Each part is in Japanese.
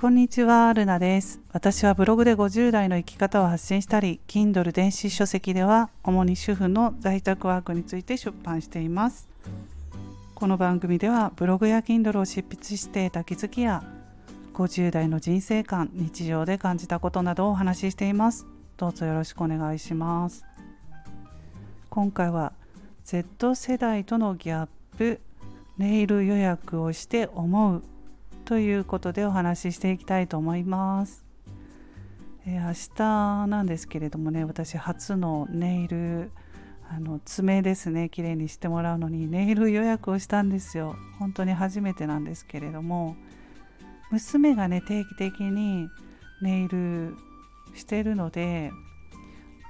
こんにちは、ルナです。私はブログで50代の生き方を発信したり、Kindle 電子書籍では主に主婦の在宅ワークについて出版しています。この番組ではブログや Kindle を執筆して得た気づきや50代の人生観、日常で感じたことなどをお話ししています。どうぞよろしくお願いします。今回は Z 世代とのギャップ、ネイル予約をして思うということでお話ししていきたいと思います。えー、明日なんですけれどもね私初のネイルあの爪ですね。綺麗にしてもらうのにネイル予約をしたんですよ。本当に初めてなんですけれども。娘がね定期的にネイルしてるので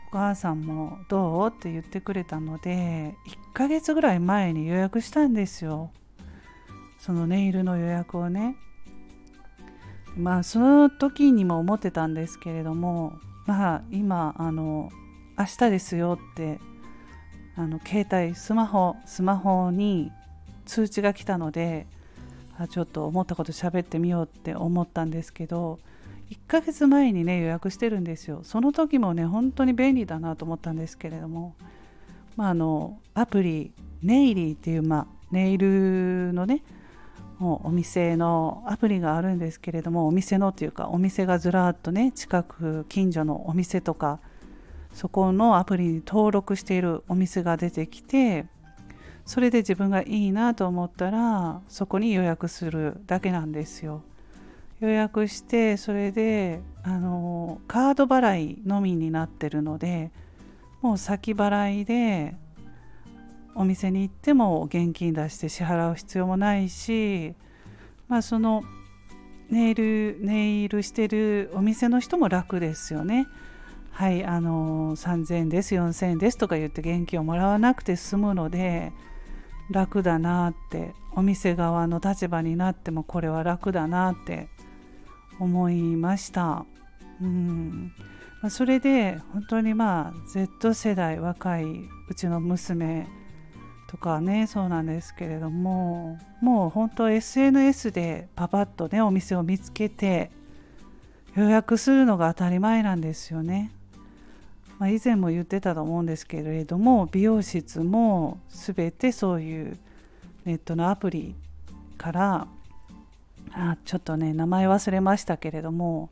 お母さんもどう？って言ってくれたので1ヶ月ぐらい前に予約したんですよ。そのネイルの予約をね。まあその時にも思ってたんですけれどもまあ今あの明日ですよってあの携帯スマホスマホに通知が来たのであちょっと思ったこと喋ってみようって思ったんですけど1ヶ月前にね予約してるんですよ。その時もね本当に便利だなと思ったんですけれどもまああのアプリネイリーっていう、まあ、ネイルのねもうお店のアプリがあるんですけれどもお店のっていうかお店がずらっとね近く近所のお店とかそこのアプリに登録しているお店が出てきてそれで自分がいいなと思ったらそこに予約するだけなんですよ。予約してそれであのカード払いのみになってるのでもう先払いでお店に行っても現金出して支払う必要もないしまあそのネイルネイルしてるお店の人も楽ですよね。はいあの3000円です4000円ですとか言って現金をもらわなくて済むので楽だなってお店側の立場になってもこれは楽だなって思いました。うんまあ、それで本当にまあ Z 世代若いうちの娘とかねそうなんですけれどももう本当 SNS でパパッとねお店を見つけて予約するのが当たり前なんですよね。まあ、以前も言ってたと思うんですけれども美容室も全てそういうネットのアプリからあちょっとね名前忘れましたけれども、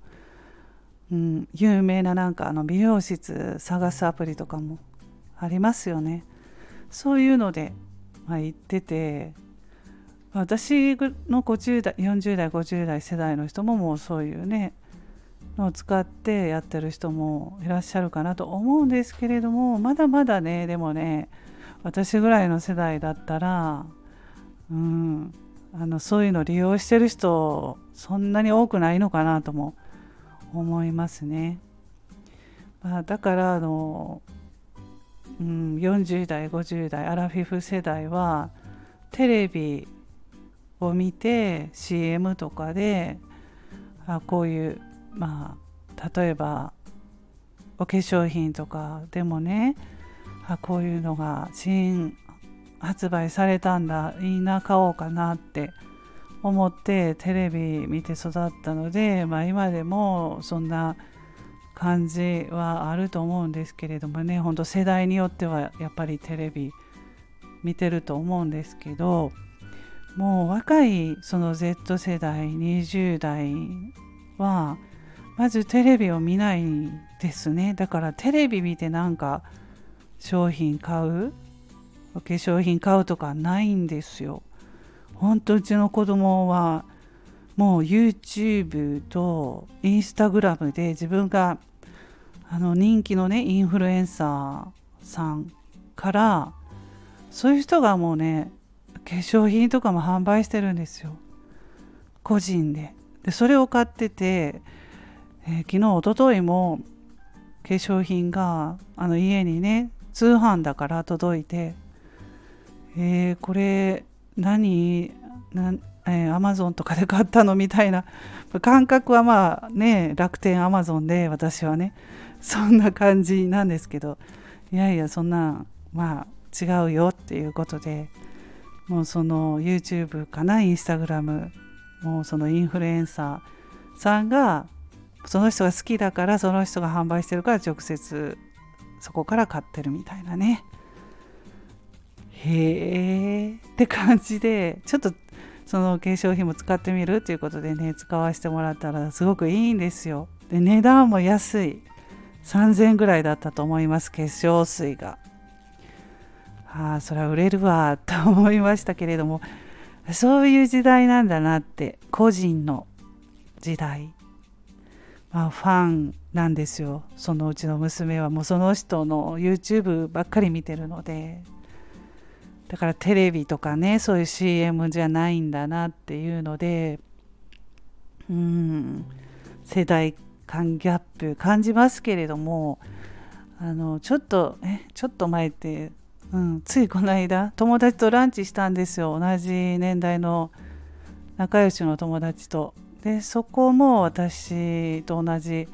うん、有名ななんかあの美容室探すアプリとかもありますよね。そういうので、まあ、言ってて私の50代40代50代世代の人ももうそういうねのを使ってやってる人もいらっしゃるかなと思うんですけれどもまだまだねでもね私ぐらいの世代だったらうんあのそういうの利用してる人そんなに多くないのかなとも思いますね。まあ、だからあのうん、40代50代アラフィフ世代はテレビを見て CM とかであこういうまあ例えばお化粧品とかでもねあこういうのが新発売されたんだいいな買おうかなって思ってテレビ見て育ったので、まあ、今でもそんな感じはあると思うんですけれどもねほんと世代によってはやっぱりテレビ見てると思うんですけどもう若いその Z 世代20代はまずテレビを見ないんですねだからテレビ見てなんか商品買うお化粧品買うとかないんですよ。ほんとうちの子供はもう YouTube と Instagram で自分があの人気のねインフルエンサーさんからそういう人がもうね化粧品とかも販売してるんですよ。個人で。でそれを買ってて、えー、昨日おとといも化粧品があの家にね通販だから届いてえー、これ何えー、アマゾンとかで買ったのみたいな。感覚はまあね楽天アマゾンで私はね。そんな感じなんですけど。いやいやそんなまあ違うよっていうことで。もうその YouTube かな Instagram もうそのインフルエンサーさんがその人が好きだからその人が販売してるから直接そこから買ってるみたいなね。へえって感じでちょっとその化粧品も使ってみるっていうことでね使わせてもらったらすごくいいんですよ。で値段も安い。3000円ぐらいだったと思います化粧水が。ああそれは売れるわと思いましたけれども。そういう時代なんだなって個人の時代。まあファンなんですよ。そのうちの娘は。もうその人の YouTube ばっかり見てるので。だからテレビとかねそういう CM じゃないんだなっていうのでうん世代間ギャップ感じますけれどもあのちょっとえちょっと前って、うん、ついこの間友達とランチしたんですよ同じ年代の仲良しの友達と。でそこも私と同じ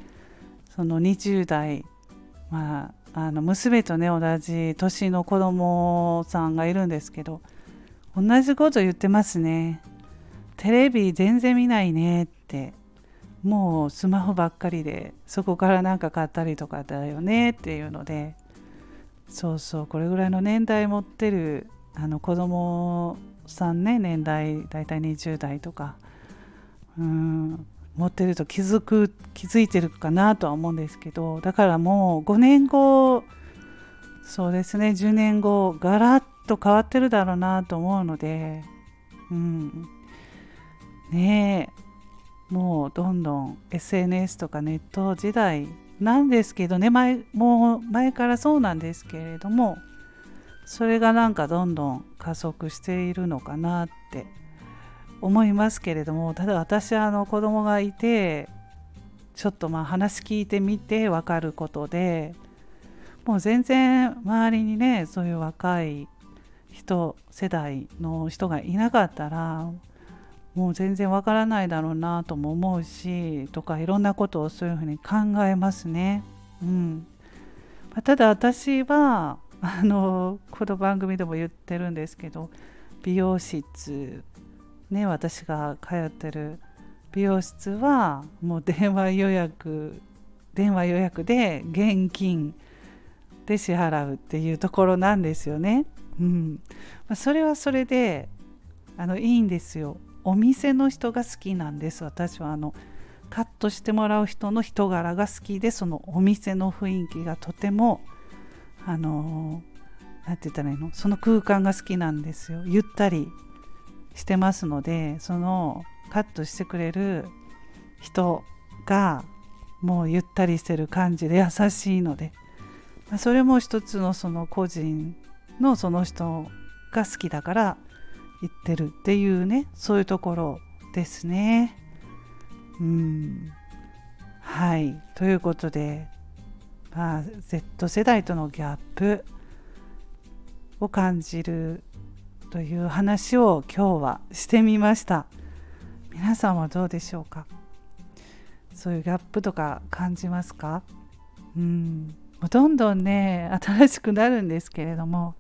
その20代まああの娘とね同じ年の子供さんがいるんですけど同じこと言ってますね。テレビ全然見ないねって。もうスマホばっかりでそこから何か買ったりとかだよねっていうので。そうそうこれぐらいの年代持ってるあの子供さんね年代だいたい20代とか。うん。持ってると気づく気づいてるかなとは思うんですけどだからもう5年後そうですね10年後ガラッと変わってるだろうなと思うのでうん。ねえもうどんどん SNS とかネット時代なんですけどね前もう前からそうなんですけれどもそれがなんかどんどん加速しているのかなって思いますけれどもただ私はあの子供がいてちょっとまあ話聞いてみて分かることでもう全然周りにねそういう若い人世代の人がいなかったらもう全然わからないだろうなとも思うしとかいろんなことをそういうふうに考えますね。うん、ただ私はあのこの番組でも言ってるんですけど美容室ね私が通ってる美容室はもう電話予約電話予約で現金で支払うっていうところなんですよね。うんまあ、それはそれであのいいんですよ。お店の人が好きなんです私はあのカットしてもらう人の人柄が好きでそのお店の雰囲気がとてもあの何て言ったらいいの？その空間が好きなんですよゆったりしてますのでそのカットしてくれる人がもうゆったりしてる感じで優しいのでまそれも一つのその個人のその人が好きだから言ってるっていうねそういうところですね。うんはいということで、まあ、Z 世代とのギャップを感じるという話を今日はしてみました。皆さんはどうでしょうか？そういうギャップとか感じますか？うん。どんどんね新しくなるんですけれども。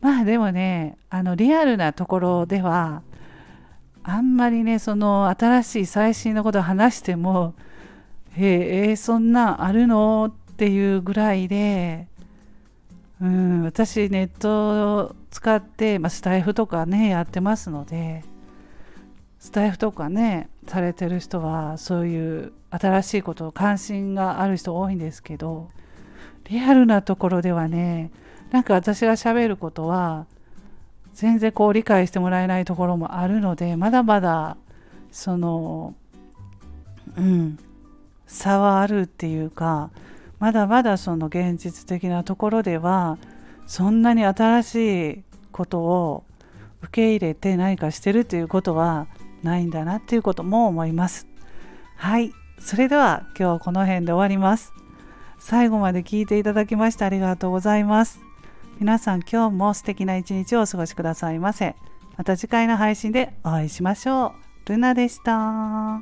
まあでもねあのリアルなところではあんまりねその新しい最新のことを話してもえー、そんなあるの？っていうぐらいでうん私ネットを使って、まあ、スタイフとかねやってますのでスタイフとかねされてる人はそういう新しいこと関心がある人多いんですけどリアルなところではねなんか私がしゃべることは全然こう理解してもらえないところもあるのでまだまだそのうん差はあるっていうかまだまだその現実的なところではそんなに新しいことを受け入れて何かしてるということはないんだなっていうことも思います。はい、それでは今日はこの辺で終わります。最後まで聞いていただきましてありがとうございます。皆さん今日も素敵な一日をお過ごしくださいませ。また次回の配信でお会いしましょう。ルナでした。